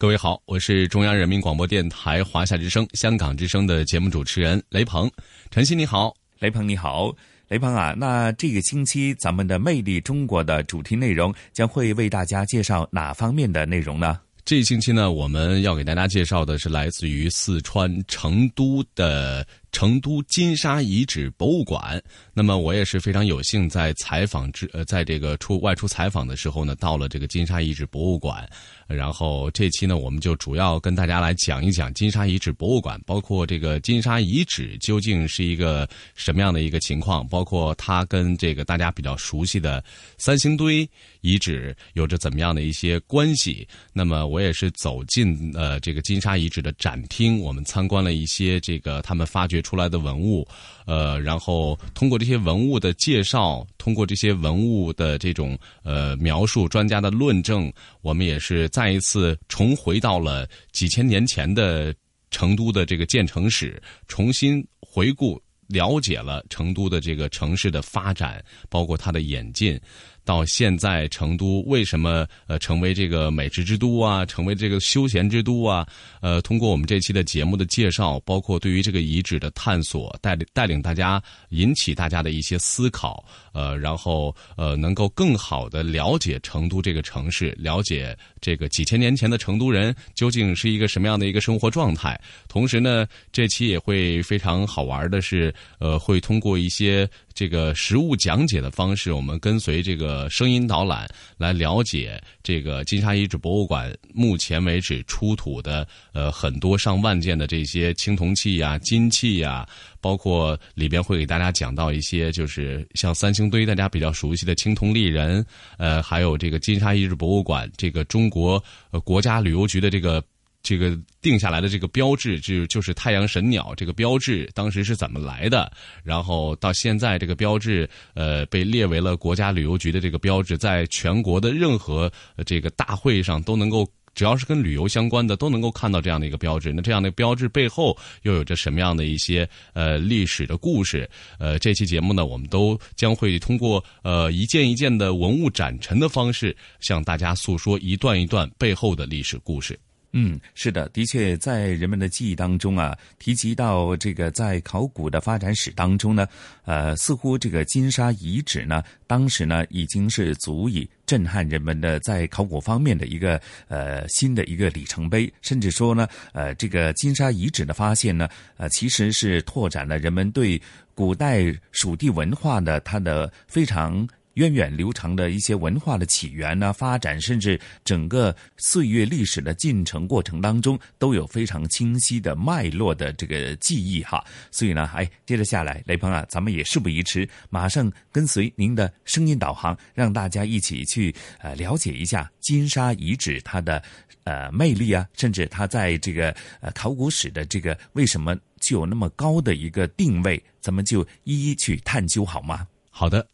各位好，我是中央人民广播电台华夏之声、香港之声的节目主持人雷鹏。晨曦你好，雷鹏你好，雷鹏啊，那这个星期咱们的《魅力中国》的主题内容将会为大家介绍哪方面的内容呢？这一星期呢，我们要给大家介绍的是来自于四川成都的。成都金沙遗址博物馆，那么我也是非常有幸在采访之呃，在这个出外出采访的时候呢，到了这个金沙遗址博物馆，然后这期呢，我们就主要跟大家来讲一讲金沙遗址博物馆，包括这个金沙遗址究竟是一个什么样的一个情况，包括它跟这个大家比较熟悉的三星堆遗址有着怎么样的一些关系。那么我也是走进呃这个金沙遗址的展厅，我们参观了一些这个他们发掘。出来的文物，呃，然后通过这些文物的介绍，通过这些文物的这种呃描述，专家的论证，我们也是再一次重回到了几千年前的成都的这个建城史，重新回顾了解了成都的这个城市的发展，包括它的演进。到现在，成都为什么呃成为这个美食之都啊，成为这个休闲之都啊？呃，通过我们这期的节目的介绍，包括对于这个遗址的探索，带领带领大家引起大家的一些思考，呃，然后呃能够更好的了解成都这个城市，了解这个几千年前的成都人究竟是一个什么样的一个生活状态。同时呢，这期也会非常好玩的是，呃，会通过一些。这个实物讲解的方式，我们跟随这个声音导览来了解这个金沙遗址博物馆目前为止出土的呃很多上万件的这些青铜器呀、金器呀，包括里边会给大家讲到一些就是像三星堆大家比较熟悉的青铜立人，呃，还有这个金沙遗址博物馆这个中国呃国家旅游局的这个。这个定下来的这个标志，就就是太阳神鸟这个标志，当时是怎么来的？然后到现在，这个标志呃被列为了国家旅游局的这个标志，在全国的任何这个大会上都能够，只要是跟旅游相关的，都能够看到这样的一个标志。那这样的标志背后又有着什么样的一些呃历史的故事？呃，这期节目呢，我们都将会通过呃一件一件的文物展陈的方式，向大家诉说一段一段背后的历史故事。嗯，是的，的确，在人们的记忆当中啊，提及到这个在考古的发展史当中呢，呃，似乎这个金沙遗址呢，当时呢已经是足以震撼人们的在考古方面的一个呃新的一个里程碑，甚至说呢，呃，这个金沙遗址的发现呢，呃，其实是拓展了人们对古代蜀地文化的它的非常。源远流长的一些文化的起源呢、发展，甚至整个岁月历史的进程过程当中，都有非常清晰的脉络的这个记忆哈。所以呢，哎，接着下来，雷鹏啊，咱们也事不宜迟，马上跟随您的声音导航，让大家一起去呃了解一下金沙遗址它的呃魅力啊，甚至它在这个呃考古史的这个为什么具有那么高的一个定位，咱们就一一去探究好吗？好的。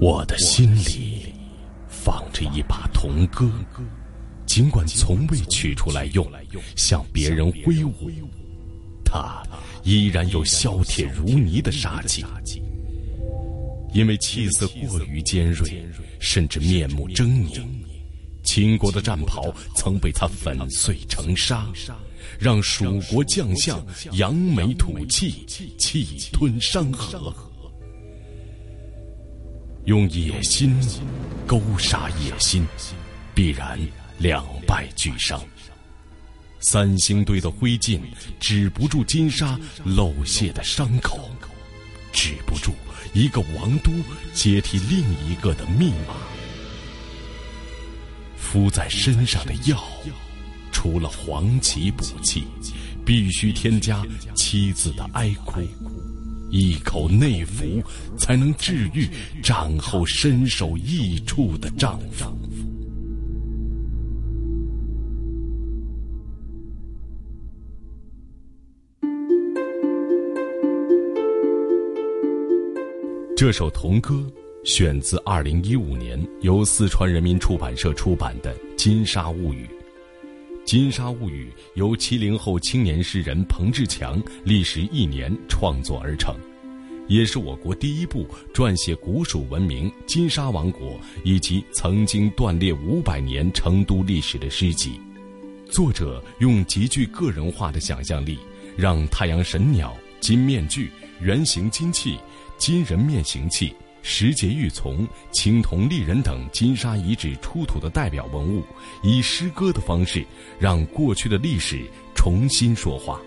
我的心里放着一把铜戈，尽管从未取出来用，向别人挥舞，它依然有削铁如泥的杀气。因为气色过于尖锐，甚至面目狰狞，秦国的战袍曾被他粉碎成沙，让蜀国将相扬眉吐气，气吞山河。用野心勾杀野心，必然两败俱伤。三星堆的灰烬止不住金沙漏泄的伤口，止不住一个王都接替另一个的密码。敷在身上的药，除了黄芪补气，必须添加妻子的哀哭。一口内服，才能治愈战后身首异处的丈夫。这首童歌选自二零一五年由四川人民出版社出版的《金沙物语》。《金沙物语》由七零后青年诗人彭志强历时一年创作而成，也是我国第一部撰写古蜀文明金沙王国以及曾经断裂五百年成都历史的诗集。作者用极具个人化的想象力，让太阳神鸟、金面具、圆形金器、金人面形器。石碣玉琮、青铜立人等金沙遗址出土的代表文物，以诗歌的方式，让过去的历史重新说话，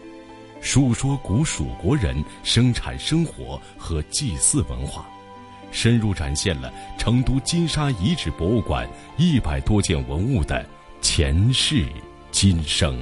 述说古蜀国人生产生活和祭祀文化，深入展现了成都金沙遗址博物馆一百多件文物的前世今生。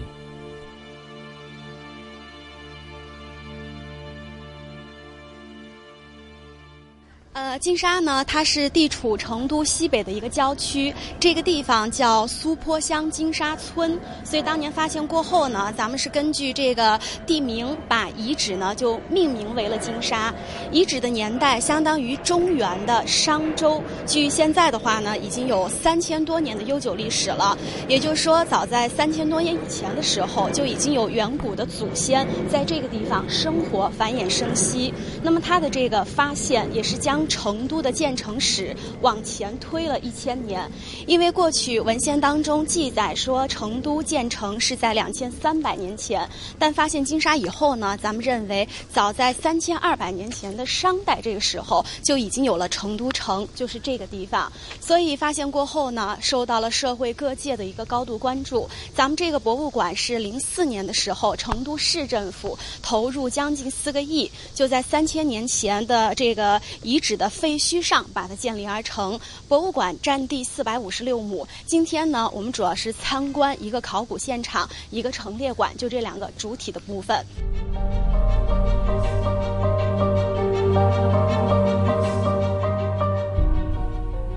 金沙呢，它是地处成都西北的一个郊区，这个地方叫苏坡乡金沙村。所以当年发现过后呢，咱们是根据这个地名，把遗址呢就命名为了金沙。遗址的年代相当于中原的商周，距现在的话呢，已经有三千多年的悠久历史了。也就是说，早在三千多年以前的时候，就已经有远古的祖先在这个地方生活、繁衍生息。那么它的这个发现，也是将成成都的建成史往前推了一千年，因为过去文献当中记载说成都建成是在两千三百年前，但发现金沙以后呢，咱们认为早在三千二百年前的商代这个时候就已经有了成都城，就是这个地方。所以发现过后呢，受到了社会各界的一个高度关注。咱们这个博物馆是零四年的时候，成都市政府投入将近四个亿，就在三千年前的这个遗址。的废墟上把它建立而成，博物馆占地四百五十六亩。今天呢，我们主要是参观一个考古现场，一个陈列馆，就这两个主体的部分。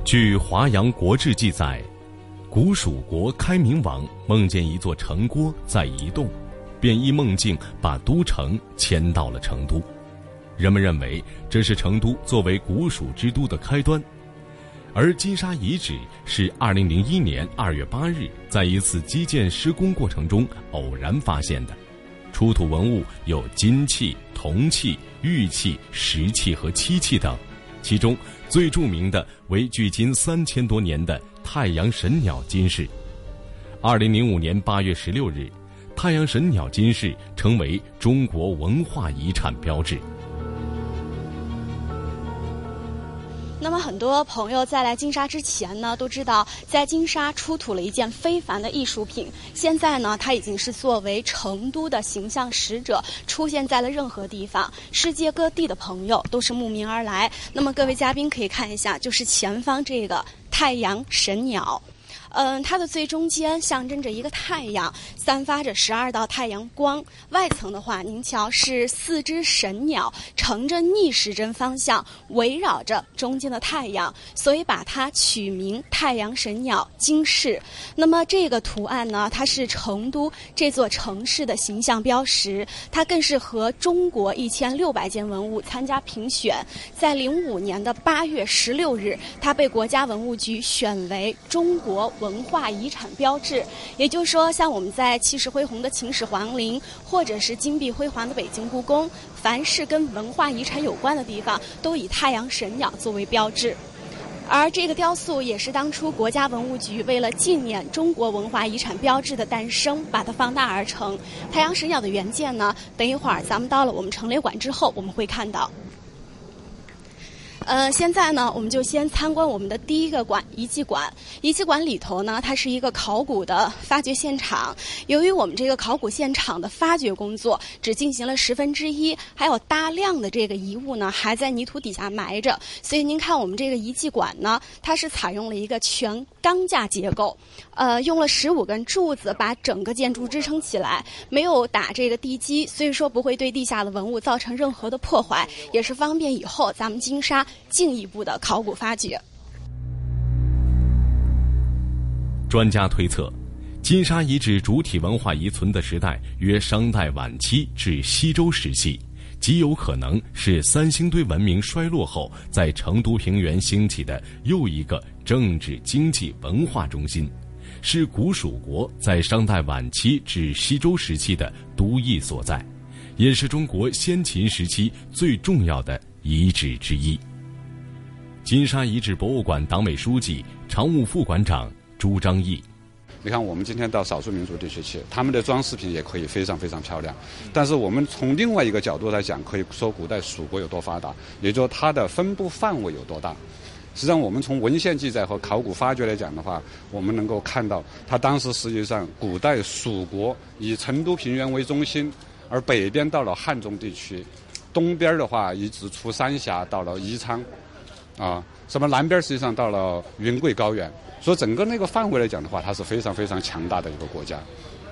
据《华阳国志》记载，古蜀国开明王梦见一座城郭在移动，便依梦境把都城迁到了成都。人们认为这是成都作为古蜀之都的开端，而金沙遗址是2001年2月8日在一次基建施工过程中偶然发现的，出土文物有金器、铜器、玉器、石器和漆器等，其中最著名的为距今三千多年的太阳神鸟金饰。2005年8月16日，太阳神鸟金饰成为中国文化遗产标志。那么很多朋友在来金沙之前呢，都知道在金沙出土了一件非凡的艺术品。现在呢，它已经是作为成都的形象使者，出现在了任何地方，世界各地的朋友都是慕名而来。那么各位嘉宾可以看一下，就是前方这个太阳神鸟。嗯，它的最中间象征着一个太阳，散发着十二道太阳光。外层的话，您瞧是四只神鸟乘着逆时针方向围绕着中间的太阳，所以把它取名太阳神鸟金饰。那么这个图案呢，它是成都这座城市的形象标识，它更是和中国一千六百件文物参加评选，在零五年的八月十六日，它被国家文物局选为中国。文化遗产标志，也就是说，像我们在气势恢宏的秦始皇陵，或者是金碧辉煌的北京故宫，凡是跟文化遗产有关的地方，都以太阳神鸟作为标志。而这个雕塑也是当初国家文物局为了纪念中国文化遗产标志的诞生，把它放大而成。太阳神鸟的原件呢，等一会儿咱们到了我们陈列馆之后，我们会看到。呃，现在呢，我们就先参观我们的第一个馆——遗迹馆。遗迹馆里头呢，它是一个考古的发掘现场。由于我们这个考古现场的发掘工作只进行了十分之一，还有大量的这个遗物呢还在泥土底下埋着，所以您看我们这个遗迹馆呢，它是采用了一个全钢架结构，呃，用了十五根柱子把整个建筑支撑起来，没有打这个地基，所以说不会对地下的文物造成任何的破坏，也是方便以后咱们金沙。进一步的考古发掘。专家推测，金沙遗址主体文化遗存的时代约商代晚期至西周时期，极有可能是三星堆文明衰落后在成都平原兴起的又一个政治、经济、文化中心，是古蜀国在商代晚期至西周时期的都邑所在，也是中国先秦时期最重要的遗址之一。金沙遗址博物馆党委书记、常务副馆长朱张义，你看，我们今天到少数民族地区去，他们的装饰品也可以非常非常漂亮。但是我们从另外一个角度来讲，可以说古代蜀国有多发达，也就说它的分布范围有多大。实际上，我们从文献记载和考古发掘来讲的话，我们能够看到，它当时实际上古代蜀国以成都平原为中心，而北边到了汉中地区，东边的话一直出三峡到了宜昌。啊，什么南边实际上到了云贵高原，所以整个那个范围来讲的话，它是非常非常强大的一个国家，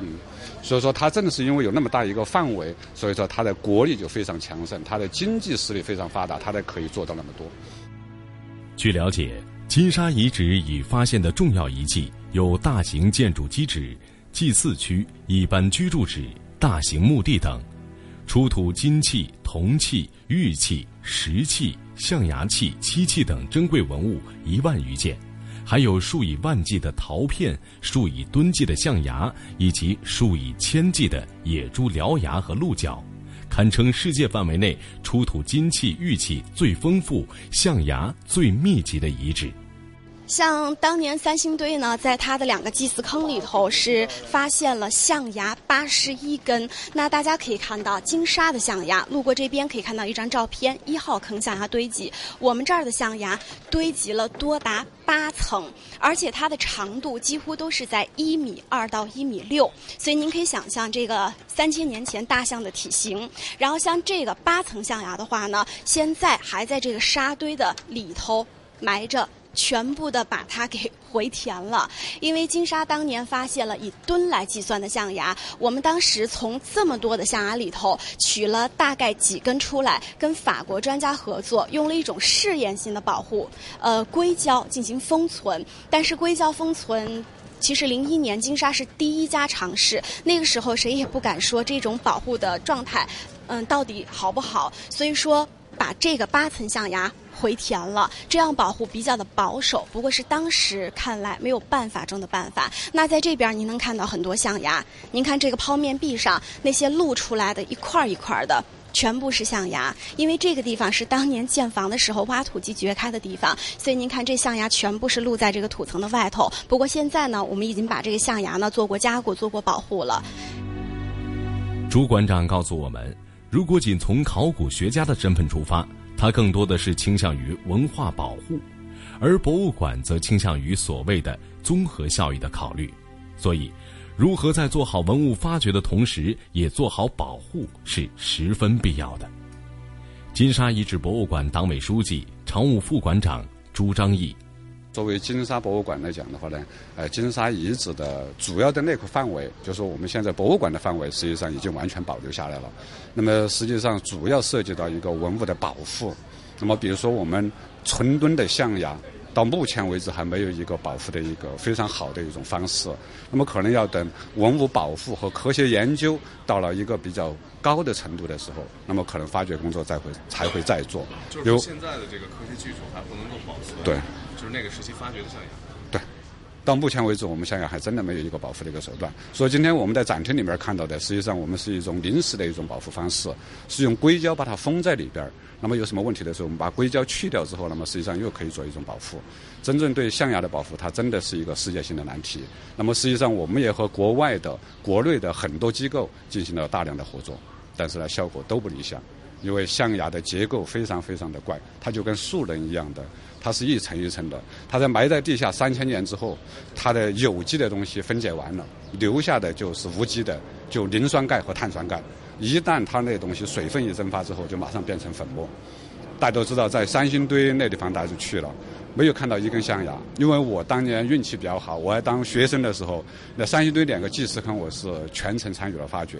嗯，所以说它真的是因为有那么大一个范围，所以说它的国力就非常强盛，它的经济实力非常发达，它才可以做到那么多。据了解，金沙遗址已发现的重要遗迹有大型建筑基址、祭祀区、一般居住址、大型墓地等，出土金器、铜器、玉器、石器。象牙器、漆器等珍贵文物一万余件，还有数以万计的陶片、数以吨计的象牙，以及数以千计的野猪獠牙和鹿角，堪称世界范围内出土金器、玉器最丰富、象牙最密集的遗址。像当年三星堆呢，在它的两个祭祀坑里头是发现了象牙八十一根。那大家可以看到金沙的象牙，路过这边可以看到一张照片，一号坑象牙堆积。我们这儿的象牙堆积了多达八层，而且它的长度几乎都是在一米二到一米六。所以您可以想象这个三千年前大象的体型。然后像这个八层象牙的话呢，现在还在这个沙堆的里头埋着。全部的把它给回填了，因为金沙当年发现了以吨来计算的象牙，我们当时从这么多的象牙里头取了大概几根出来，跟法国专家合作，用了一种试验性的保护，呃，硅胶进行封存。但是硅胶封存，其实零一年金沙是第一家尝试，那个时候谁也不敢说这种保护的状态，嗯，到底好不好？所以说。把这个八层象牙回填了，这样保护比较的保守，不过是当时看来没有办法中的办法。那在这边您能看到很多象牙，您看这个剖面壁上那些露出来的一块一块的，全部是象牙。因为这个地方是当年建房的时候挖土机掘开的地方，所以您看这象牙全部是露在这个土层的外头。不过现在呢，我们已经把这个象牙呢做过加固、做过保护了。朱馆长告诉我们。如果仅从考古学家的身份出发，他更多的是倾向于文化保护，而博物馆则倾向于所谓的综合效益的考虑。所以，如何在做好文物发掘的同时，也做好保护是十分必要的。金沙遗址博物馆党委书记、常务副馆长朱张义。作为金沙博物馆来讲的话呢，呃，金沙遗址的主要的那块范围，就是我们现在博物馆的范围，实际上已经完全保留下来了。那么实际上主要涉及到一个文物的保护。那么比如说我们纯墩的象牙，到目前为止还没有一个保护的一个非常好的一种方式。那么可能要等文物保护和科学研究到了一个比较高的程度的时候，那么可能发掘工作再会才会再做。就是现在的这个科学技术还不能够保存。对。就是那个时期发掘的象牙，对，到目前为止，我们象牙还真的没有一个保护的一个手段。所以今天我们在展厅里面看到的，实际上我们是一种临时的一种保护方式，是用硅胶把它封在里边。那么有什么问题的时候，我们把硅胶去掉之后，那么实际上又可以做一种保护。真正对象牙的保护，它真的是一个世界性的难题。那么实际上，我们也和国外的、国内的很多机构进行了大量的合作，但是呢，效果都不理想。因为象牙的结构非常非常的怪，它就跟树人一样的，它是一层一层的。它在埋在地下三千年之后，它的有机的东西分解完了，留下的就是无机的，就磷酸钙和碳酸钙。一旦它那东西水分一蒸发之后，就马上变成粉末。大家都知道，在三星堆那地方，大家就去了，没有看到一根象牙。因为我当年运气比较好，我还当学生的时候，那三星堆两个祭祀坑，我是全程参与了发掘。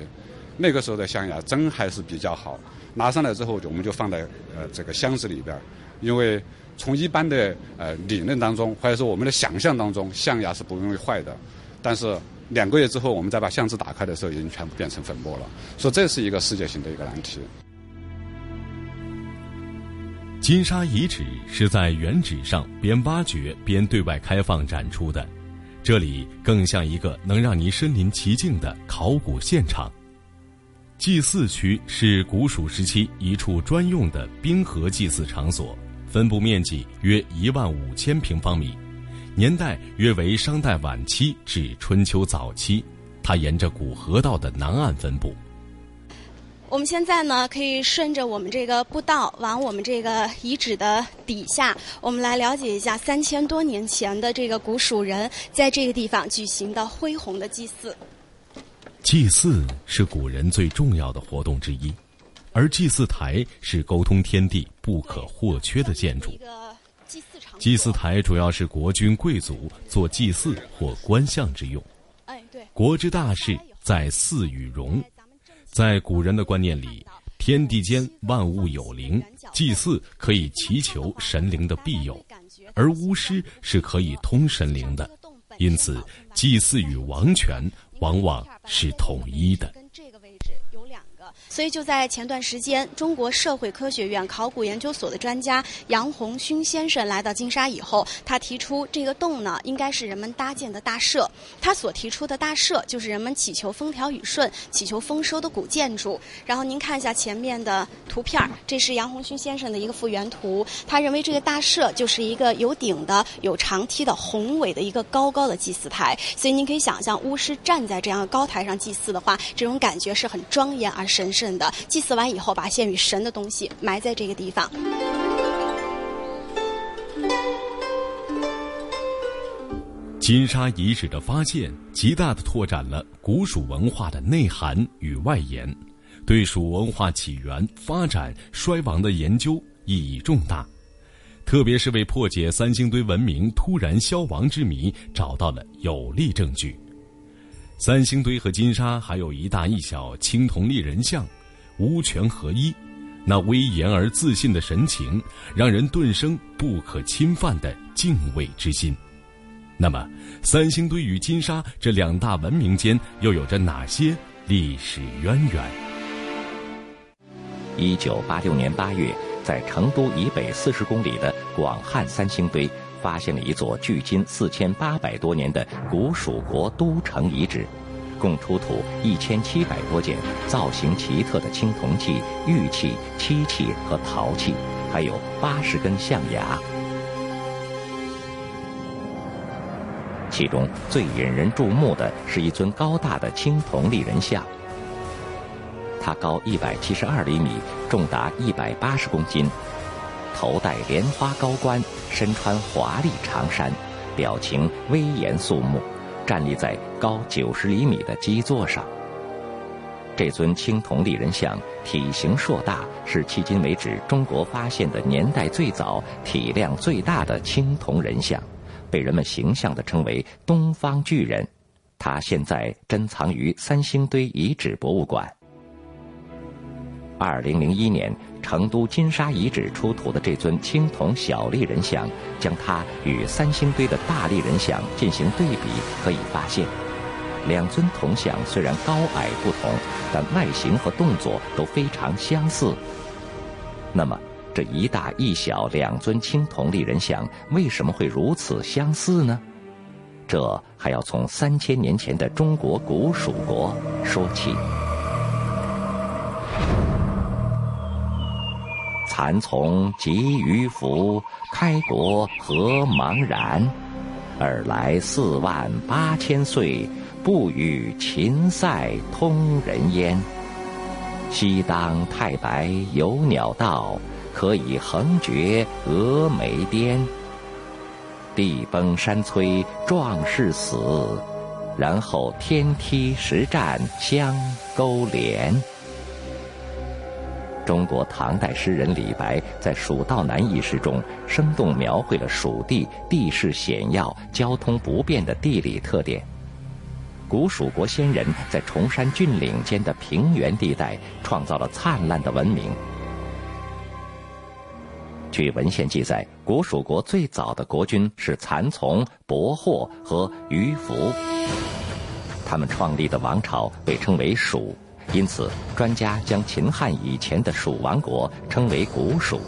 那个时候的象牙真还是比较好，拿上来之后，我们就放在呃这个箱子里边因为从一般的呃理论当中，或者说我们的想象当中，象牙是不容易坏的。但是两个月之后，我们再把箱子打开的时候，已经全部变成粉末了。所以这是一个世界性的一个难题。金沙遗址是在原址上边挖掘边对外开放展出的，这里更像一个能让您身临其境的考古现场。祭祀区是古蜀时期一处专用的冰河祭祀场所，分布面积约一万五千平方米，年代约为商代晚期至春秋早期。它沿着古河道的南岸分布。我们现在呢，可以顺着我们这个步道往我们这个遗址的底下，我们来了解一下三千多年前的这个古蜀人在这个地方举行的恢宏的祭祀。祭祀是古人最重要的活动之一，而祭祀台是沟通天地不可或缺的建筑。祭祀台主要是国君贵族做祭祀或观象之用。哎，对。国之大事在祀与戎，在古人的观念里，天地间万物有灵，祭祀可以祈求神灵的庇佑，而巫师是可以通神灵的，因此祭祀与王权。往往是统一的。所以就在前段时间，中国社会科学院考古研究所的专家杨红勋先生来到金沙以后，他提出这个洞呢应该是人们搭建的大社。他所提出的大社就是人们祈求风调雨顺、祈求丰收的古建筑。然后您看一下前面的图片这是杨红勋先生的一个复原图。他认为这个大社就是一个有顶的、有长梯的宏伟的一个高高的祭祀台。所以您可以想象，巫师站在这样高台上祭祀的话，这种感觉是很庄严而神圣。的祭祀完以后，把献与神的东西埋在这个地方。金沙遗址的发现，极大的拓展了古蜀文化的内涵与外延，对蜀文化起源、发展、衰亡的研究意义重大，特别是为破解三星堆文明突然消亡之谜找到了有力证据。三星堆和金沙还有一大一小青铜立人像，无权合一，那威严而自信的神情，让人顿生不可侵犯的敬畏之心。那么，三星堆与金沙这两大文明间又有着哪些历史渊源？一九八六年八月，在成都以北四十公里的广汉三星堆。发现了一座距今四千八百多年的古蜀国都城遗址，共出土一千七百多件造型奇特的青铜器、玉器、漆器和陶器，还有八十根象牙。其中最引人注目的是一尊高大的青铜立人像，它高一百七十二厘米，重达一百八十公斤。头戴莲花高冠，身穿华丽长衫，表情威严肃穆，站立在高九十厘米的基座上。这尊青铜立人像体型硕大，是迄今为止中国发现的年代最早、体量最大的青铜人像，被人们形象地称为“东方巨人”。它现在珍藏于三星堆遗址博物馆。二零零一年。成都金沙遗址出土的这尊青铜小立人像，将它与三星堆的大立人像进行对比，可以发现，两尊铜像虽然高矮不同，但外形和动作都非常相似。那么，这一大一小两尊青铜立人像为什么会如此相似呢？这还要从三千年前的中国古蜀国说起。蚕丛及鱼凫，开国何茫然？尔来四万八千岁，不与秦塞通人烟。西当太白有鸟道，可以横绝峨眉巅。地崩山摧壮士死，然后天梯石栈相勾连。中国唐代诗人李白在《蜀道难》一诗中，生动描绘了蜀地地势险要、交通不便的地理特点。古蜀国先人在崇山峻岭间的平原地带，创造了灿烂的文明。据文献记载，古蜀国最早的国君是蚕丛、伯霍和于福，他们创立的王朝被称为蜀。因此，专家将秦汉以前的蜀王国称为古蜀。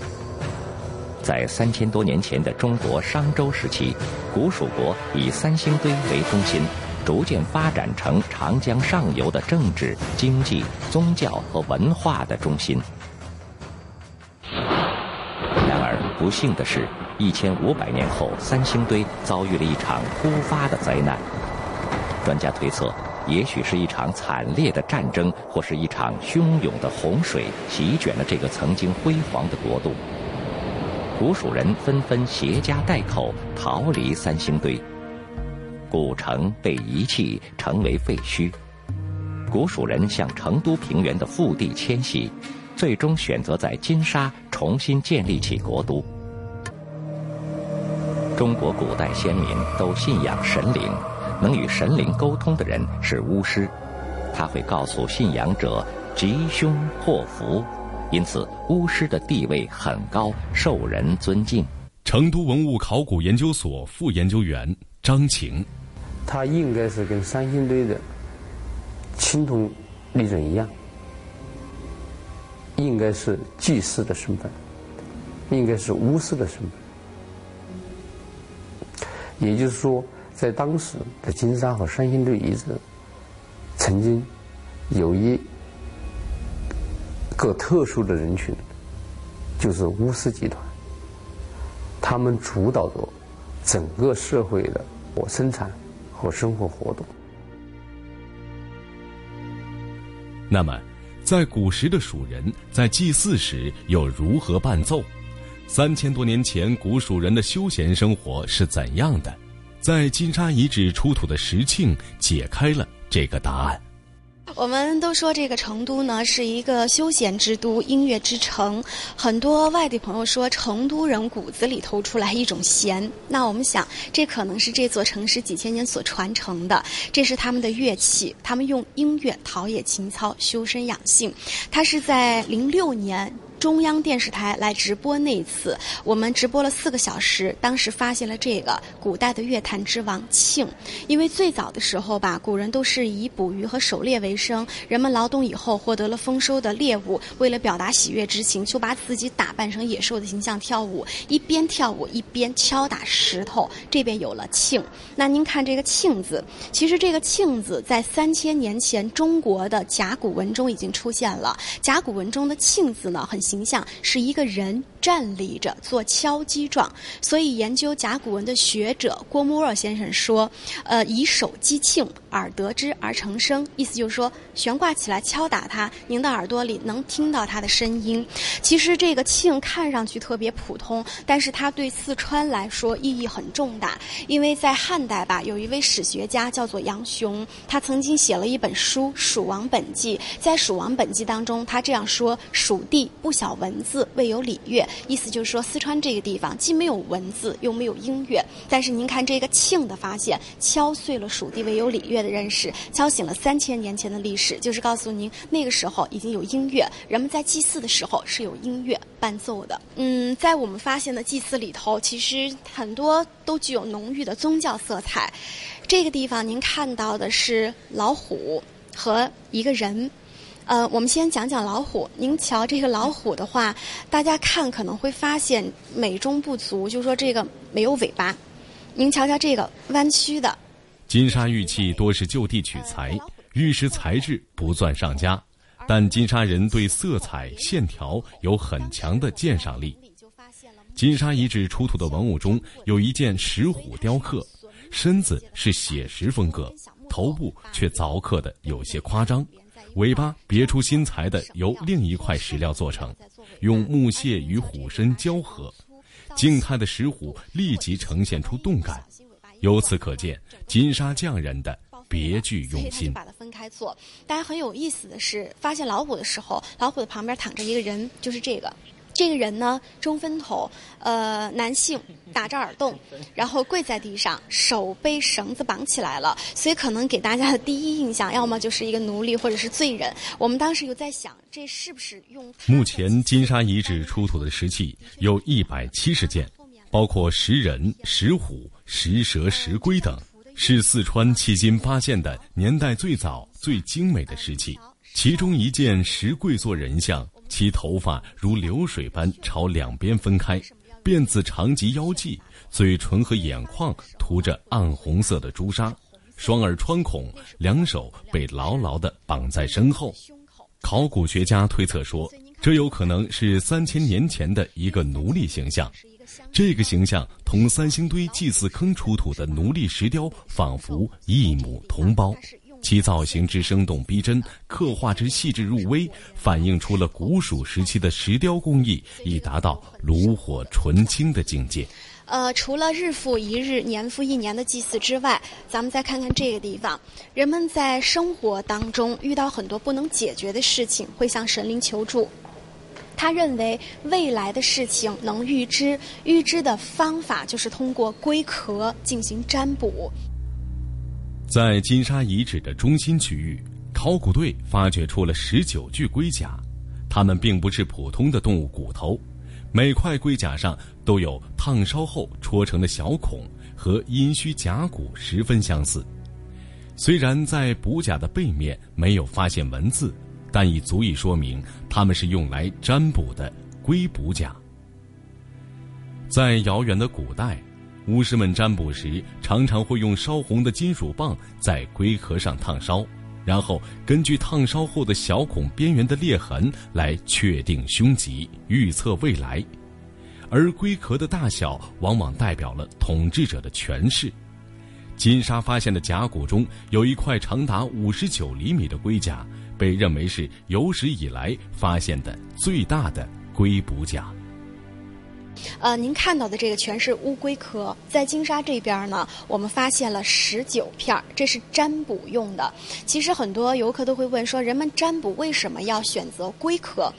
在三千多年前的中国商周时期，古蜀国以三星堆为中心，逐渐发展成长江上游的政治、经济、宗教和文化的中心。然而，不幸的是，一千五百年后，三星堆遭遇了一场突发的灾难。专家推测。也许是一场惨烈的战争，或是一场汹涌的洪水席卷了这个曾经辉煌的国度。古蜀人纷纷携家带口逃离三星堆，古城被遗弃，成为废墟。古蜀人向成都平原的腹地迁徙，最终选择在金沙重新建立起国都。中国古代先民都信仰神灵。能与神灵沟通的人是巫师，他会告诉信仰者吉凶祸福，因此巫师的地位很高，受人尊敬。成都文物考古研究所副研究员张晴，他应该是跟三星堆的青铜立人一样，应该是祭祀的身份，应该是巫师的身份，也就是说。在当时的金沙和三星堆遗址，曾经有一个特殊的人群，就是巫师集团，他们主导着整个社会的我生产和生活活动。那么，在古时的蜀人在祭祀时又如何伴奏？三千多年前，古蜀人的休闲生活是怎样的？在金沙遗址出土的石磬解开了这个答案。我们都说这个成都呢是一个休闲之都、音乐之城，很多外地朋友说成都人骨子里透出来一种闲。那我们想，这可能是这座城市几千年所传承的，这是他们的乐器，他们用音乐陶冶情操、修身养性。他是在零六年。中央电视台来直播那次，我们直播了四个小时。当时发现了这个古代的乐坛之王磬，因为最早的时候吧，古人都是以捕鱼和狩猎为生。人们劳动以后获得了丰收的猎物，为了表达喜悦之情，就把自己打扮成野兽的形象跳舞，一边跳舞一边敲打石头。这边有了磬，那您看这个磬字，其实这个磬字在三千年前中国的甲骨文中已经出现了。甲骨文中的磬字呢，很。形象是一个人站立着做敲击状，所以研究甲骨文的学者郭沫若先生说：“呃，以手击磬，耳得之而成声。”意思就是说，悬挂起来敲打它，您的耳朵里能听到它的声音。其实这个磬看上去特别普通，但是它对四川来说意义很重大，因为在汉代吧，有一位史学家叫做杨雄，他曾经写了一本书《蜀王本纪》。在《蜀王本纪》当中，他这样说：“蜀地不。”小文字未有礼乐，意思就是说，四川这个地方既没有文字，又没有音乐。但是您看这个磬的发现，敲碎了蜀地未有礼乐的认识，敲醒了三千年前的历史，就是告诉您那个时候已经有音乐，人们在祭祀的时候是有音乐伴奏的。嗯，在我们发现的祭祀里头，其实很多都具有浓郁的宗教色彩。这个地方您看到的是老虎和一个人。呃，我们先讲讲老虎。您瞧这个老虎的话，大家看可能会发现美中不足，就说这个没有尾巴。您瞧瞧这个弯曲的。金沙玉器多是就地取材，玉石材质不算上佳，但金沙人对色彩线条有很强的鉴赏力。金沙遗址出土的文物中有一件石虎雕刻，身子是写实风格，头部却凿刻的有些夸张。尾巴别出心裁的由另一块石料做成，用木屑与虎身交合，静态的石虎立即呈现出动感。由此可见，金沙匠人的别具用心。把它分开做。大家很有意思的是，发现老虎的时候，老虎的旁边躺着一个人，就是这个。这个人呢，中分头，呃，男性，打着耳洞，然后跪在地上，手被绳子绑起来了，所以可能给大家的第一印象，要么就是一个奴隶，或者是罪人。我们当时又在想，这是不是用？目前金沙遗址出土的石器有一百七十件，包括石人、石虎、石蛇、石龟等，是四川迄今发现的年代最早、最精美的石器。其中一件石跪坐人像。其头发如流水般朝两边分开，辫子长及腰际，嘴唇和眼眶涂着暗红色的朱砂，双耳穿孔，两手被牢牢地绑在身后。考古学家推测说，这有可能是三千年前的一个奴隶形象。这个形象同三星堆祭祀坑出土的奴隶石雕仿佛一母同胞。其造型之生动逼真，刻画之细致入微，反映出了古蜀时期的石雕工艺已达到炉火纯青的境界。呃，除了日复一日、年复一年的祭祀之外，咱们再看看这个地方，人们在生活当中遇到很多不能解决的事情，会向神灵求助。他认为未来的事情能预知，预知的方法就是通过龟壳进行占卜。在金沙遗址的中心区域，考古队发掘出了十九具龟甲，它们并不是普通的动物骨头，每块龟甲上都有烫烧后戳成的小孔，和阴虚甲骨十分相似。虽然在补甲的背面没有发现文字，但已足以说明它们是用来占卜的龟补甲。在遥远的古代。巫师们占卜时，常常会用烧红的金属棒在龟壳上烫烧，然后根据烫烧后的小孔边缘的裂痕来确定凶吉、预测未来。而龟壳的大小往往代表了统治者的权势。金沙发现的甲骨中有一块长达五十九厘米的龟甲，被认为是有史以来发现的最大的龟补甲。呃，您看到的这个全是乌龟壳，在金沙这边呢，我们发现了十九片这是占卜用的。其实很多游客都会问说，人们占卜为什么要选择龟壳？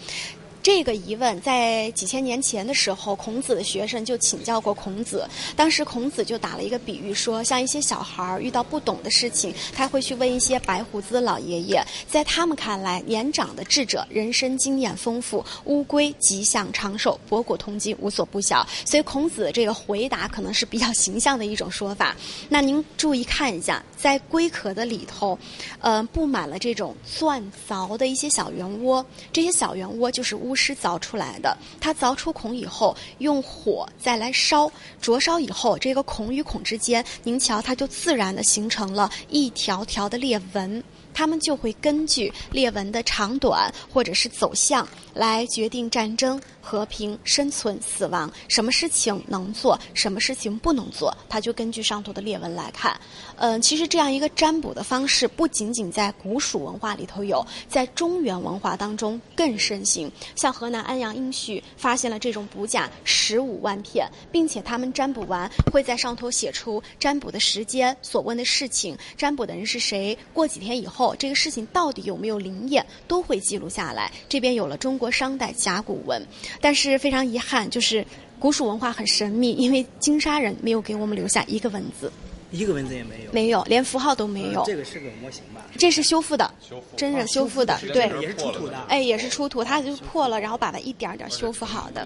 这个疑问在几千年前的时候，孔子的学生就请教过孔子。当时孔子就打了一个比喻，说像一些小孩儿遇到不懂的事情，他会去问一些白胡子老爷爷。在他们看来，年长的智者人生经验丰富，乌龟吉祥长寿，博古通今，无所不晓。所以孔子这个回答可能是比较形象的一种说法。那您注意看一下，在龟壳的里头，呃，布满了这种钻凿的一些小圆窝，这些小圆窝就是巫师凿出来的，它凿出孔以后，用火再来烧，灼烧以后，这个孔与孔之间，您瞧，它就自然的形成了一条条的裂纹。他们就会根据裂纹的长短或者是走向来决定战争、和平、生存、死亡，什么事情能做，什么事情不能做，他就根据上头的裂纹来看。嗯，其实这样一个占卜的方式不仅仅在古蜀文化里头有，在中原文化当中更盛行。像河南安阳殷墟发现了这种卜甲十五万片，并且他们占卜完会在上头写出占卜的时间、所问的事情、占卜的人是谁，过几天以后。这个事情到底有没有灵验，都会记录下来。这边有了中国商代甲骨文，但是非常遗憾，就是古蜀文化很神秘，因为金沙人没有给我们留下一个文字，一个文字也没有，没有，连符号都没有。这个是个模型吧？这是修复的，真人修复的，对，也是出土的。哎，也是出土，它就破了，然后把它一点点修复好的。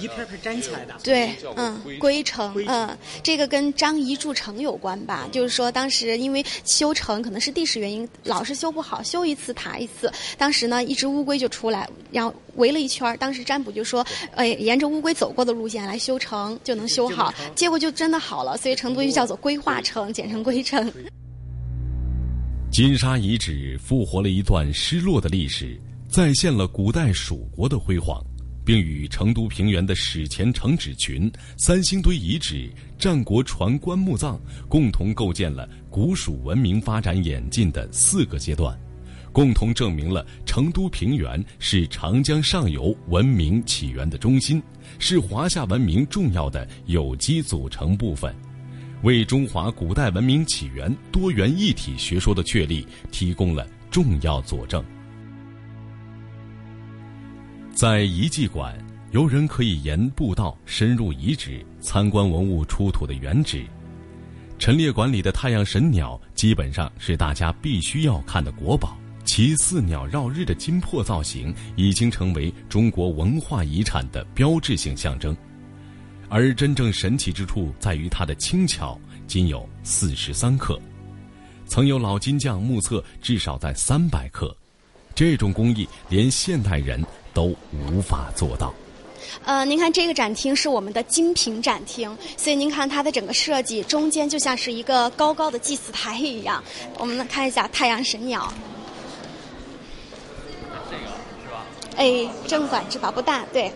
一片片粘起来的，对，嗯，龟城，嗯，这个跟张仪筑城有关吧？就是说，当时因为修城可能是地势原因，老是修不好，修一次塌一次。当时呢，一只乌龟就出来，然后围了一圈。当时占卜就说，哎，沿着乌龟走过的路线来修城就能修好，结果就真的好了。所以成都就叫做龟化城，简称龟城。金沙遗址复活了一段失落的历史，再现了古代蜀国的辉煌。并与成都平原的史前城址群、三星堆遗址、战国传棺墓葬共同构建了古蜀文明发展演进的四个阶段。共同证明了成都平原是长江上游文明起源的中心，是华夏文明重要的有机组成部分，为中华古代文明起源多元一体学说的确立提供了重要佐证。在遗迹馆，游人可以沿步道深入遗址，参观文物出土的原址。陈列馆里的太阳神鸟基本上是大家必须要看的国宝，其似鸟绕日的金珀造型已经成为中国文化遗产的标志性象征。而真正神奇之处在于它的轻巧，仅有四十三克，曾有老金匠目测至少在三百克，这种工艺连现代人都无法做到。呃，您看这个展厅是我们的精品展厅，所以您看它的整个设计，中间就像是一个高高的祭祀台一样。我们看一下太阳神鸟。这个是吧？哎，镇馆之宝不大，对，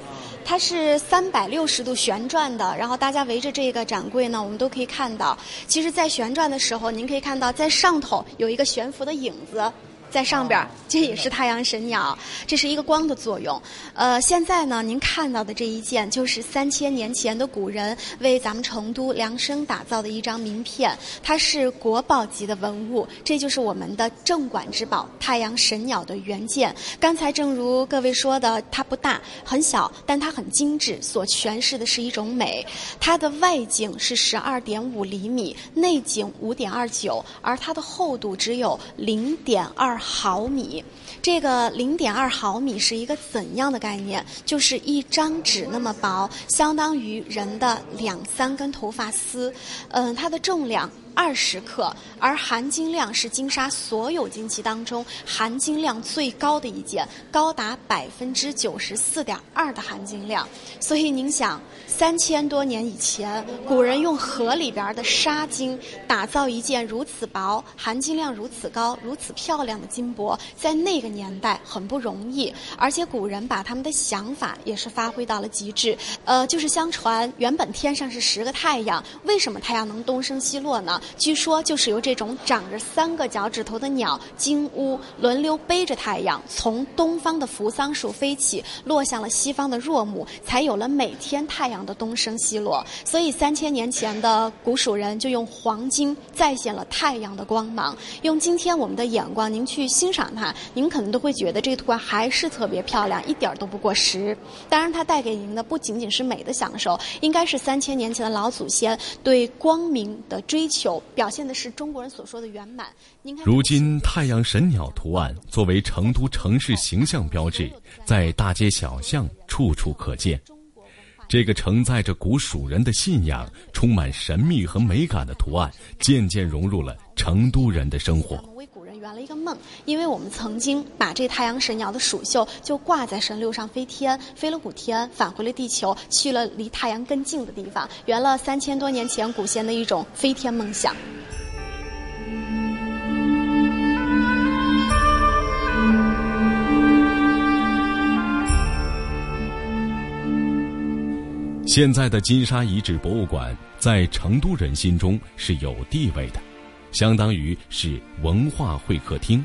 它是三百六十度旋转的。然后大家围着这个展柜呢，我们都可以看到，其实，在旋转的时候，您可以看到在上头有一个悬浮的影子。在上边，这也是太阳神鸟，这是一个光的作用。呃，现在呢，您看到的这一件就是三千年前的古人为咱们成都量身打造的一张名片，它是国宝级的文物，这就是我们的镇馆之宝——太阳神鸟的原件。刚才正如各位说的，它不大，很小，但它很精致，所诠释的是一种美。它的外径是十二点五厘米，内径五点二九，而它的厚度只有零点二。毫米，这个零点二毫米是一个怎样的概念？就是一张纸那么薄，相当于人的两三根头发丝。嗯，它的重量。二十克，而含金量是金沙所有金器当中含金量最高的一件，高达百分之九十四点二的含金量。所以您想，三千多年以前，古人用河里边的沙金打造一件如此薄、含金量如此高、如此漂亮的金箔，在那这个年代很不容易。而且古人把他们的想法也是发挥到了极致。呃，就是相传原本天上是十个太阳，为什么太阳能东升西落呢？据说就是由这种长着三个脚趾头的鸟金乌轮流背着太阳，从东方的扶桑树飞起，落向了西方的若木，才有了每天太阳的东升西落。所以三千年前的古蜀人就用黄金再现了太阳的光芒。用今天我们的眼光，您去欣赏它，您可能都会觉得这个图案还是特别漂亮，一点都不过时。当然，它带给您的不仅仅是美的享受，应该是三千年前的老祖先对光明的追求。表现的是中国人所说的圆满。您看，如今太阳神鸟图案作为成都城市形象标志，在大街小巷处处可见。这个承载着古蜀人的信仰、充满神秘和美感的图案，渐渐融入了成都人的生活。圆了一个梦，因为我们曾经把这太阳神鸟的蜀绣就挂在神六上飞天，飞了古天，返回了地球，去了离太阳更近的地方，圆了三千多年前古仙的一种飞天梦想。现在的金沙遗址博物馆在成都人心中是有地位的，相当于是文化会客厅。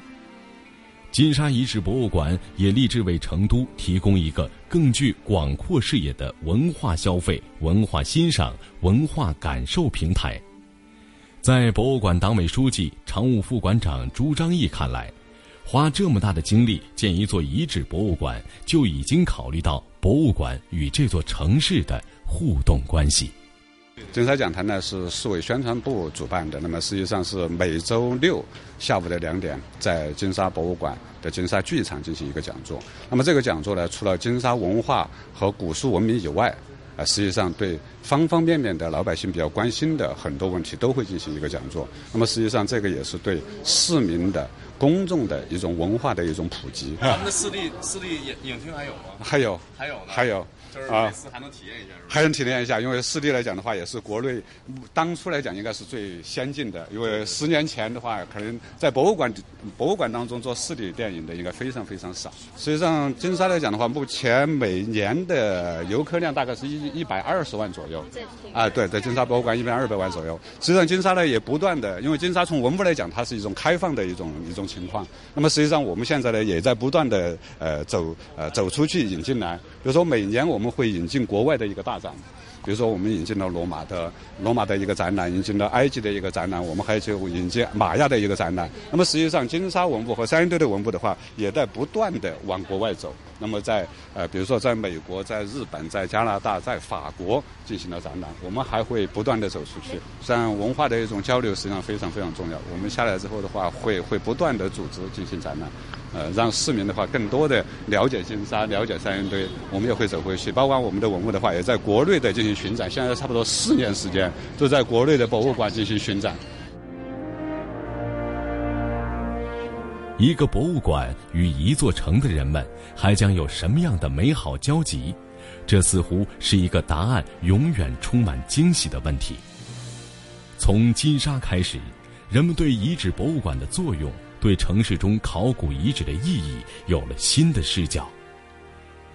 金沙遗址博物馆也立志为成都提供一个更具广阔视野的文化消费、文化欣赏、文化感受平台。在博物馆党委书记、常务副馆长朱章义看来，花这么大的精力建一座遗址博物馆，就已经考虑到博物馆与这座城市的。互动关系。金沙讲坛呢是市委宣传部主办的，那么实际上是每周六下午的两点，在金沙博物馆的金沙剧场进行一个讲座。那么这个讲座呢，除了金沙文化和古树文明以外，啊，实际上对方方面面的老百姓比较关心的很多问题都会进行一个讲座。那么实际上这个也是对市民的。公众的一种文化的一种普及。咱们的四 D 四 D 影影厅还有吗？还有，还有，还有，就是每次还能体验一下，还能体验一下。因为四 D 来讲的话，也是国内当初来讲应该是最先进的。因为十年前的话，可能在博物馆博物馆当中做四 D 电影的应该非常非常少。实际上，金沙来讲的话，目前每年的游客量大概是一一百二十万左右。啊，对，在金沙博物馆一百二百万左右。实际上，金沙呢也不断的，因为金沙从文物来讲，它是一种开放的一种一种情况。那么实际上，我们现在呢也在不断的呃走呃走出去引进来。比如说，每年我们我们会引进国外的一个大展。比如说，我们引进了罗马的罗马的一个展览，引进了埃及的一个展览，我们还有引进玛雅的一个展览。那么实际上，金沙文物和三星堆的文物的话，也在不断的往国外走。那么在呃，比如说在美国、在日本、在加拿大、在法国进行了展览，我们还会不断的走出去。像文化的一种交流，实际上非常非常重要。我们下来之后的话，会会不断的组织进行展览。呃，让市民的话更多的了解金沙，了解三星堆，我们也会走回去。包括我们的文物的话，也在国内的进行巡展，现在差不多四年时间，都在国内的博物馆进行巡展。一个博物馆与一座城的人们还将有什么样的美好交集？这似乎是一个答案永远充满惊喜的问题。从金沙开始，人们对遗址博物馆的作用。对城市中考古遗址的意义有了新的视角。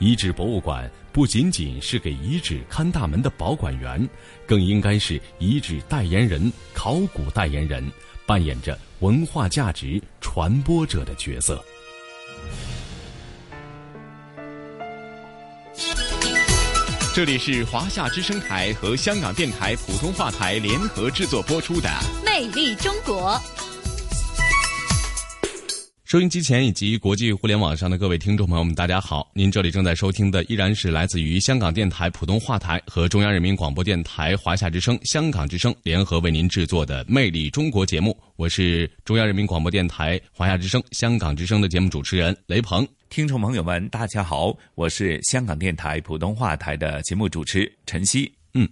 遗址博物馆不仅仅是给遗址看大门的保管员，更应该是遗址代言人、考古代言人，扮演着文化价值传播者的角色。这里是华夏之声台和香港电台普通话台联合制作播出的《魅力中国》。收音机前以及国际互联网上的各位听众朋友们，大家好！您这里正在收听的依然是来自于香港电台普通话台和中央人民广播电台华夏之声、香港之声联合为您制作的《魅力中国》节目。我是中央人民广播电台华夏之声、香港之声的节目主持人雷鹏。听众朋友们，大家好，我是香港电台普通话台的节目主持陈曦。嗯，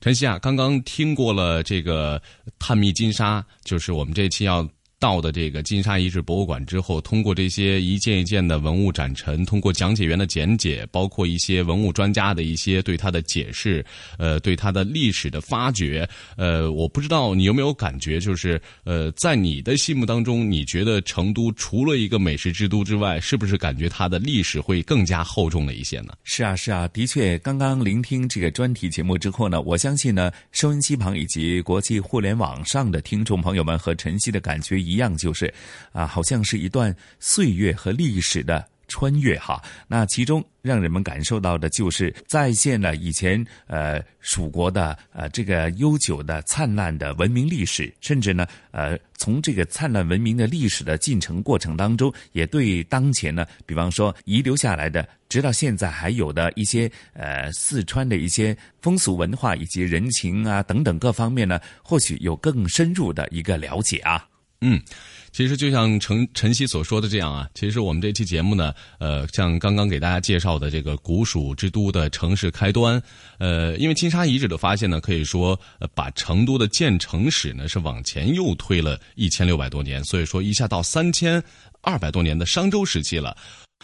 陈曦啊，刚刚听过了这个探秘金沙，就是我们这期要。到的这个金沙遗址博物馆之后，通过这些一件一件的文物展陈，通过讲解员的讲解，包括一些文物专家的一些对它的解释，呃，对它的历史的发掘，呃，我不知道你有没有感觉，就是呃，在你的心目当中，你觉得成都除了一个美食之都之外，是不是感觉它的历史会更加厚重了一些呢？是啊，是啊，的确，刚刚聆听这个专题节目之后呢，我相信呢，收音机旁以及国际互联网上的听众朋友们和晨曦的感觉。一样就是，啊，好像是一段岁月和历史的穿越哈。那其中让人们感受到的就是再现了以前呃蜀国的呃这个悠久的灿烂的文明历史，甚至呢呃从这个灿烂文明的历史的进程过程当中，也对当前呢，比方说遗留下来的直到现在还有的一些呃四川的一些风俗文化以及人情啊等等各方面呢，或许有更深入的一个了解啊。嗯，其实就像陈晨曦所说的这样啊，其实我们这期节目呢，呃，像刚刚给大家介绍的这个古蜀之都的城市开端，呃，因为金沙遗址的发现呢，可以说呃把成都的建城史呢是往前又推了一千六百多年，所以说一下到三千二百多年的商周时期了。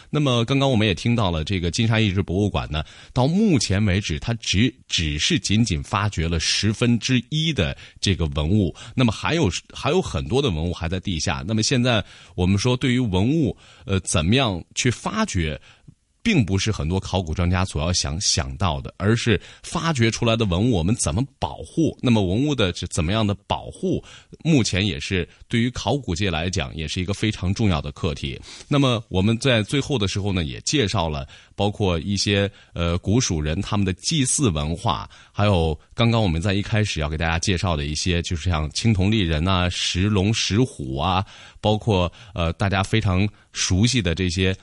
那么，刚刚我们也听到了，这个金沙遗址博物馆呢，到目前为止，它只只是仅仅发掘了十分之一的这个文物，那么还有还有很多的文物还在地下。那么现在我们说，对于文物，呃，怎么样去发掘？并不是很多考古专家所要想想到的，而是发掘出来的文物我们怎么保护？那么文物的怎么样的保护？目前也是对于考古界来讲，也是一个非常重要的课题。那么我们在最后的时候呢，也介绍了包括一些呃古蜀人他们的祭祀文化，还有刚刚我们在一开始要给大家介绍的一些，就是像青铜立人啊、石龙、石虎啊，包括呃大家非常熟悉的这些。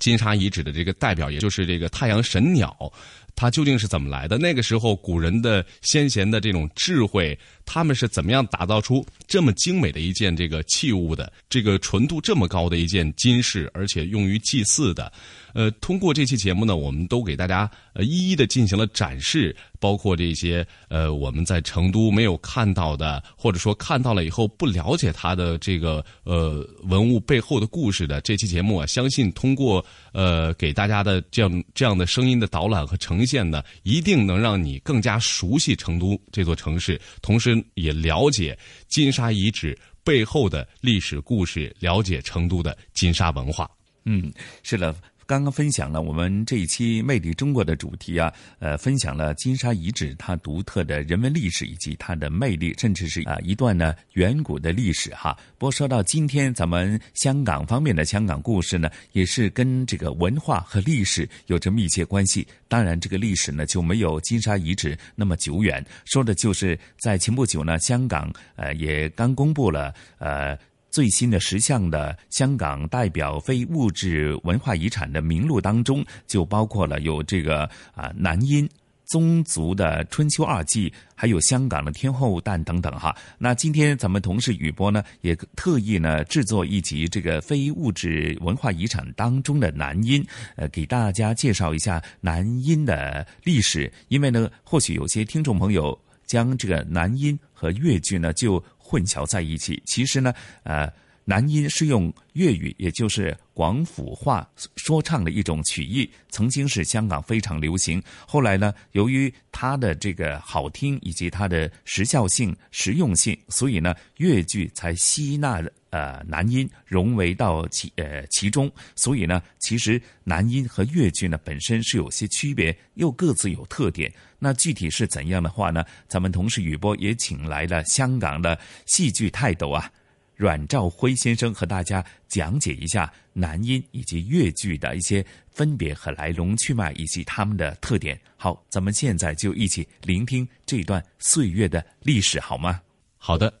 金沙遗址的这个代表，也就是这个太阳神鸟，它究竟是怎么来的？那个时候古人的先贤的这种智慧，他们是怎么样打造出这么精美的一件这个器物的？这个纯度这么高的一件金饰，而且用于祭祀的。呃，通过这期节目呢，我们都给大家呃一一的进行了展示，包括这些呃我们在成都没有看到的，或者说看到了以后不了解它的这个呃文物背后的故事的这期节目啊，相信通过呃给大家的这样这样的声音的导览和呈现呢，一定能让你更加熟悉成都这座城市，同时也了解金沙遗址背后的历史故事，了解成都的金沙文化。嗯，是的。刚刚分享了我们这一期《魅力中国》的主题啊，呃，分享了金沙遗址它独特的人文历史以及它的魅力，甚至是啊一段呢远古的历史哈。不过说到今天，咱们香港方面的香港故事呢，也是跟这个文化和历史有着密切关系。当然，这个历史呢就没有金沙遗址那么久远。说的就是在前不久呢，香港呃也刚公布了呃。最新的十项的香港代表非物质文化遗产的名录当中，就包括了有这个啊南音宗族的春秋二季，还有香港的天后诞等等哈。那今天咱们同事雨波呢，也特意呢制作一集这个非物质文化遗产当中的南音，呃，给大家介绍一下南音的历史。因为呢，或许有些听众朋友将这个南音和粤剧呢就。混淆在一起。其实呢，呃，男音是用粤语，也就是广府话说唱的一种曲艺，曾经是香港非常流行。后来呢，由于它的这个好听以及它的时效性、实用性，所以呢，粤剧才吸纳了呃南音融为到其呃其中。所以呢，其实南音和粤剧呢本身是有些区别，又各自有特点。那具体是怎样的话呢？咱们同事雨波也请来了香港的戏剧泰斗啊，阮兆辉先生和大家讲解一下南音以及粤剧的一些分别和来龙去脉以及他们的特点。好，咱们现在就一起聆听这段岁月的历史，好吗？好的。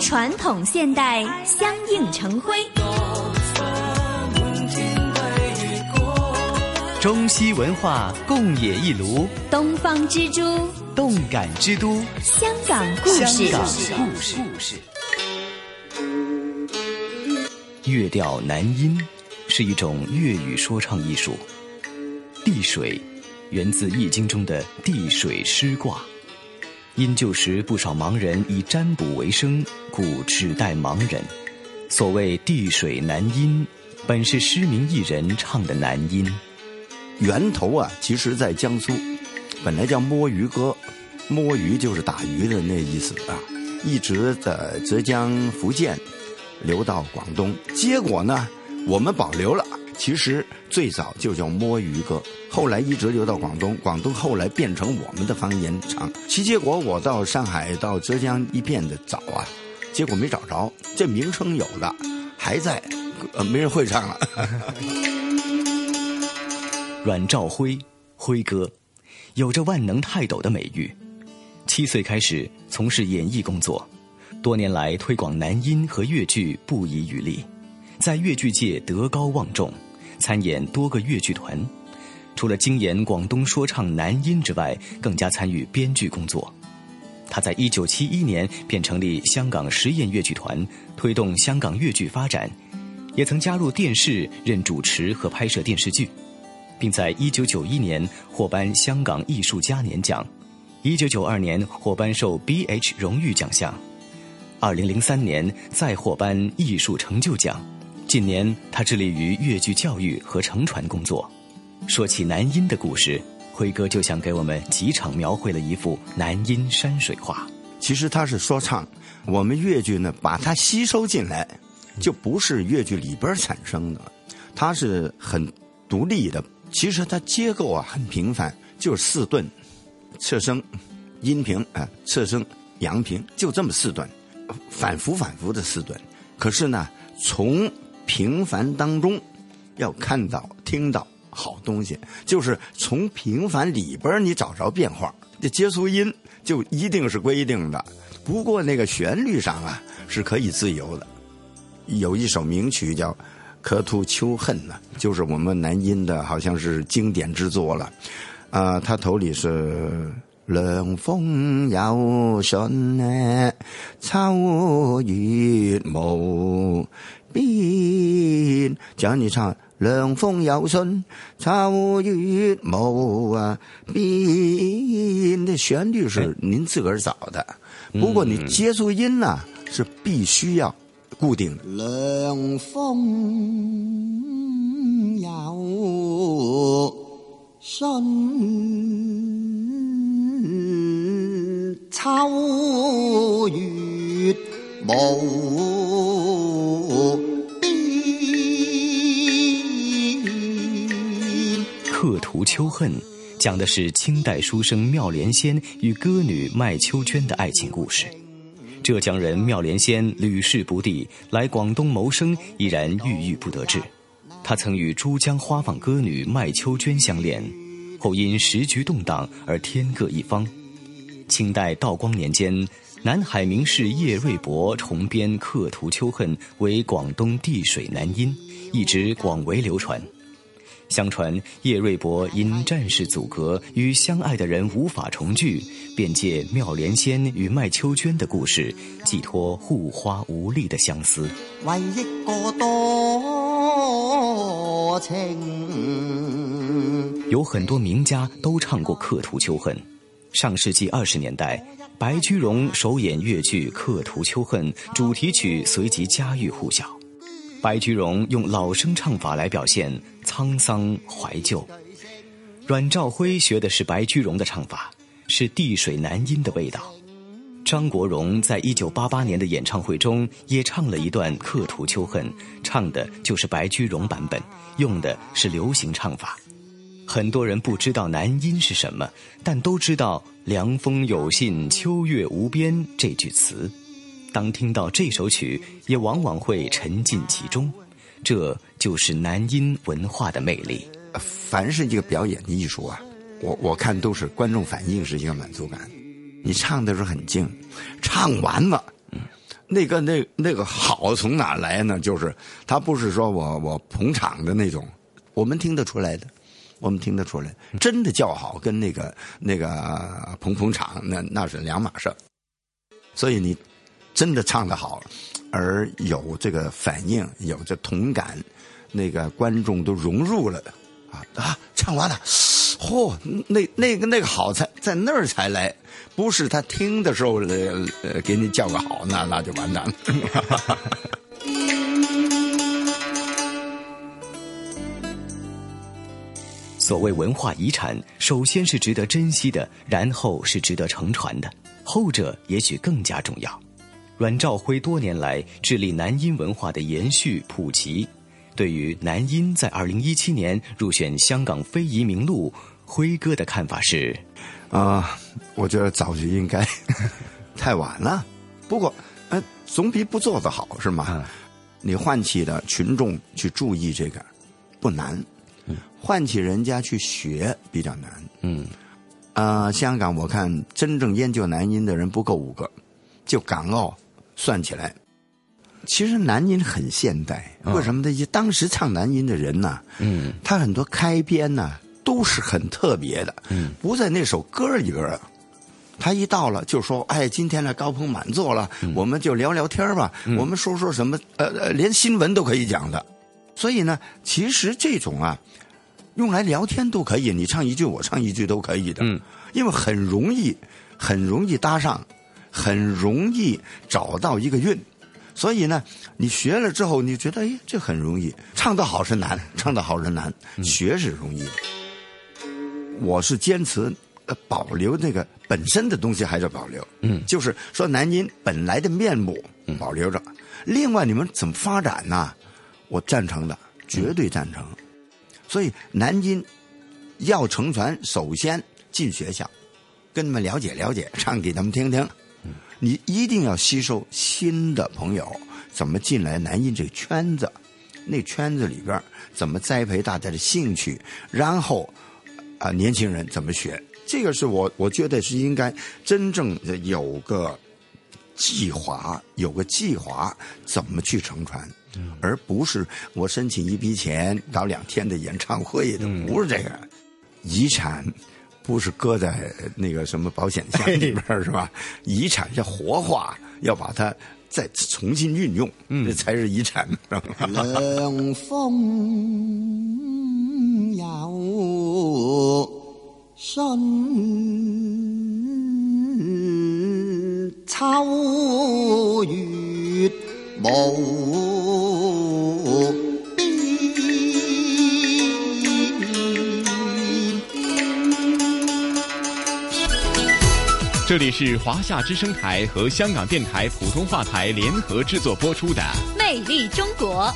传统现代相映成辉。中西文化共冶一炉，东方之珠，动感之都，香港故事。香港故事。粤调南音是一种粤语说唱艺术。地水源自《易经》中的地水师卦，因旧时不少盲人以占卜为生，故指代盲人。所谓地水南音，本是失明艺人唱的南音。源头啊，其实在江苏，本来叫摸鱼歌，摸鱼就是打鱼的那意思啊。一直在浙江、福建流到广东，结果呢，我们保留了。其实最早就叫摸鱼歌，后来一直流到广东，广东后来变成我们的方言唱。其结果我到上海、到浙江一遍的找啊，结果没找着。这名称有的还在，呃，没人会唱了。阮兆辉，辉哥，有着万能泰斗的美誉。七岁开始从事演艺工作，多年来推广南音和粤剧不遗余力，在粤剧界德高望重，参演多个粤剧团。除了精研广东说唱男音之外，更加参与编剧工作。他在一九七一年便成立香港实验粤剧团，推动香港粤剧发展，也曾加入电视任主持和拍摄电视剧。并在1991年获颁香港艺术嘉年奖，1992年获颁受 B.H 荣誉奖项，2003年再获颁艺术成就奖。近年他致力于粤剧教育和乘船工作。说起南音的故事，辉哥就像给我们几场描绘了一幅南音山水画。其实他是说唱，我们粤剧呢把它吸收进来，就不是粤剧里边产生的，它是很独立的。其实它结构啊很平凡，就是四顿，侧声、阴平啊，侧声、阳平，就这么四顿，反复反复的四顿。可是呢，从平凡当中要看到、听到好东西，就是从平凡里边你找着变化。这接触音就一定是规定的，不过那个旋律上啊是可以自由的。有一首名曲叫。可吐秋恨呢，就是我们南音的，好像是经典之作了。啊，他头里是凉风有信呢，秋月无边。讲你唱凉风有信，秋月无啊边的旋律是您自个儿找的，不过你接触音呢是必须要。固定的。凉风有信，秋月无刻图秋恨，讲的是清代书生妙莲仙与歌女麦秋娟的爱情故事。浙江人妙莲仙屡试不第，来广东谋生依然郁郁不得志。他曾与珠江花舫歌女麦秋娟相恋，后因时局动荡而天各一方。清代道光年间，南海名士叶瑞伯重编《客图秋恨》为广东地水南音，一直广为流传。相传叶瑞伯因战事阻隔，与相爱的人无法重聚，便借妙莲仙与麦秋娟的故事，寄托护花无力的相思。为一个多情，有很多名家都唱过《客图秋恨》。上世纪二十年代，白居荣首演越剧《刻图秋恨》，主题曲随即家喻户晓。白居荣用老生唱法来表现沧桑怀旧，阮兆辉学的是白居荣的唱法，是地水南音的味道。张国荣在一九八八年的演唱会中也唱了一段《刻图秋恨》，唱的就是白居荣版本，用的是流行唱法。很多人不知道南音是什么，但都知道“凉风有信，秋月无边”这句词。当听到这首曲，也往往会沉浸其中，这就是南音文化的魅力。凡是一个表演的艺术啊，我我看都是观众反应是一个满足感。你唱的时候很静，唱完了，那个那那个好从哪来呢？就是他不是说我我捧场的那种，我们听得出来的，我们听得出来，真的叫好跟那个那个捧捧场那那是两码事所以你。真的唱得好，而有这个反应，有这同感，那个观众都融入了，啊啊！唱完了，嚯，那那个那个好才在那儿才来，不是他听的时候呃给你叫个好，那那就完蛋了。所谓文化遗产，首先是值得珍惜的，然后是值得承传的，后者也许更加重要。阮兆辉多年来致力南音文化的延续普及，对于南音在二零一七年入选香港非遗名录，辉哥的看法是：啊，我觉得早就应该，太晚了。不过，呃，总比不做的好，是吗？你唤起的群众去注意这个不难，唤起人家去学比较难。嗯，啊，香港我看真正研究南音的人不够五个，就港澳。算起来，其实南音很现代。为什么呢？当时唱南音的人呢，嗯，他很多开篇呢都是很特别的，嗯，不在那首歌里边他一到了就说：“哎，今天呢高朋满座了，我们就聊聊天吧。我们说说什么？呃呃，连新闻都可以讲的。所以呢，其实这种啊，用来聊天都可以，你唱一句，我唱一句都可以的。嗯，因为很容易，很容易搭上。”很容易找到一个韵，所以呢，你学了之后，你觉得哎，这很容易。唱得好是难，唱得好是难，学是容易的。我是坚持呃保留那个本身的东西，还是保留。嗯，就是说南音本来的面目保留着。另外，你们怎么发展呢？我赞成的，绝对赞成。所以南音要成传，首先进学校，跟他们了解了解，唱给他们听听。你一定要吸收新的朋友，怎么进来南音这个圈子？那圈子里边怎么栽培大家的兴趣？然后啊，年轻人怎么学？这个是我我觉得是应该真正的有个计划，有个计划怎么去乘船传，而不是我申请一笔钱搞两天的演唱会的，不是这个遗产。不是搁在那个什么保险箱里边是吧？遗产要活化，要把它再重新运用，这才是遗产。凉风有信，秋月无。这里是华夏之声台和香港电台普通话台联合制作播出的《魅力中国》。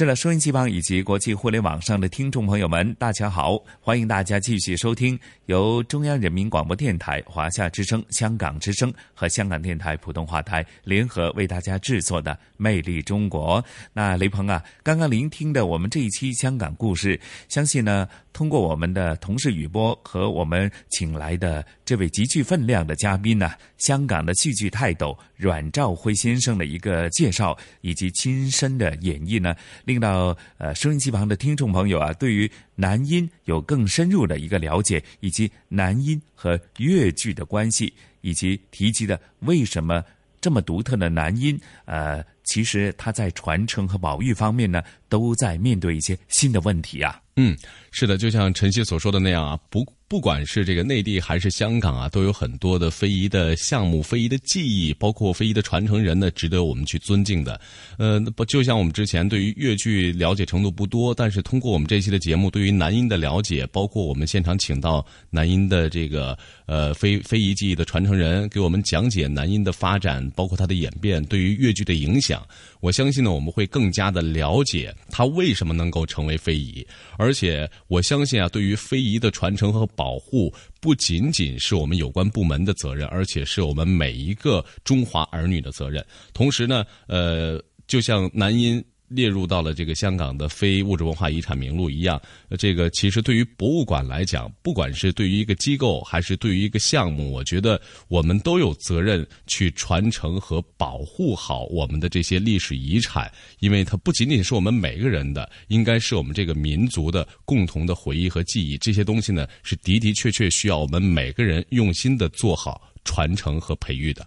是了，收音机旁以及国际互联网上的听众朋友们，大家好！欢迎大家继续收听由中央人民广播电台、华夏之声、香港之声和香港电台普通话台联合为大家制作的《魅力中国》。那雷鹏啊，刚刚聆听的我们这一期香港故事，相信呢，通过我们的同事语播和我们请来的这位极具分量的嘉宾呢，香港的戏剧泰斗阮兆辉先生的一个介绍以及亲身的演绎呢。令到呃收音机旁的听众朋友啊，对于男音有更深入的一个了解，以及男音和粤剧的关系，以及提及的为什么这么独特的男音，呃，其实他在传承和保育方面呢，都在面对一些新的问题啊。嗯，是的，就像晨曦所说的那样啊，不。不管是这个内地还是香港啊，都有很多的非遗的项目、非遗的技艺，包括非遗的传承人呢，值得我们去尊敬的。呃，不就像我们之前对于粤剧了解程度不多，但是通过我们这期的节目，对于南音的了解，包括我们现场请到南音的这个呃非非遗技艺的传承人，给我们讲解南音的发展，包括它的演变，对于粤剧的影响，我相信呢，我们会更加的了解它为什么能够成为非遗，而且我相信啊，对于非遗的传承和保护不仅仅是我们有关部门的责任，而且是我们每一个中华儿女的责任。同时呢，呃，就像南音。列入到了这个香港的非物质文化遗产名录一样，这个其实对于博物馆来讲，不管是对于一个机构还是对于一个项目，我觉得我们都有责任去传承和保护好我们的这些历史遗产，因为它不仅仅是我们每个人的，应该是我们这个民族的共同的回忆和记忆。这些东西呢，是的的确确需要我们每个人用心的做好传承和培育的。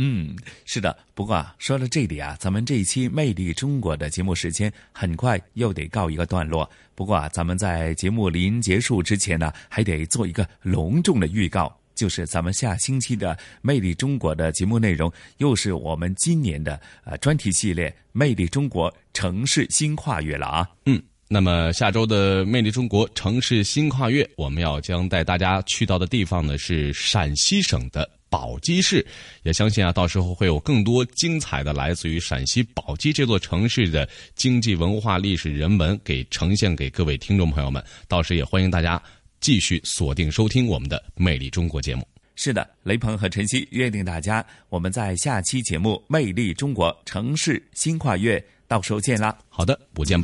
嗯，是的。不过啊，说到这里啊，咱们这一期《魅力中国》的节目时间很快又得告一个段落。不过啊，咱们在节目临结束之前呢，还得做一个隆重的预告，就是咱们下星期的《魅力中国》的节目内容，又是我们今年的呃专题系列《魅力中国城市新跨越》了啊。嗯，那么下周的《魅力中国城市新跨越》，我们要将带大家去到的地方呢是陕西省的。宝鸡市，也相信啊，到时候会有更多精彩的来自于陕西宝鸡这座城市的经济、文化、历史、人文给呈现给各位听众朋友们。到时也欢迎大家继续锁定收听我们的《魅力中国》节目。是的，雷鹏和晨曦约定大家，我们在下期节目《魅力中国城市新跨越》，到时候见啦。好的，不见不。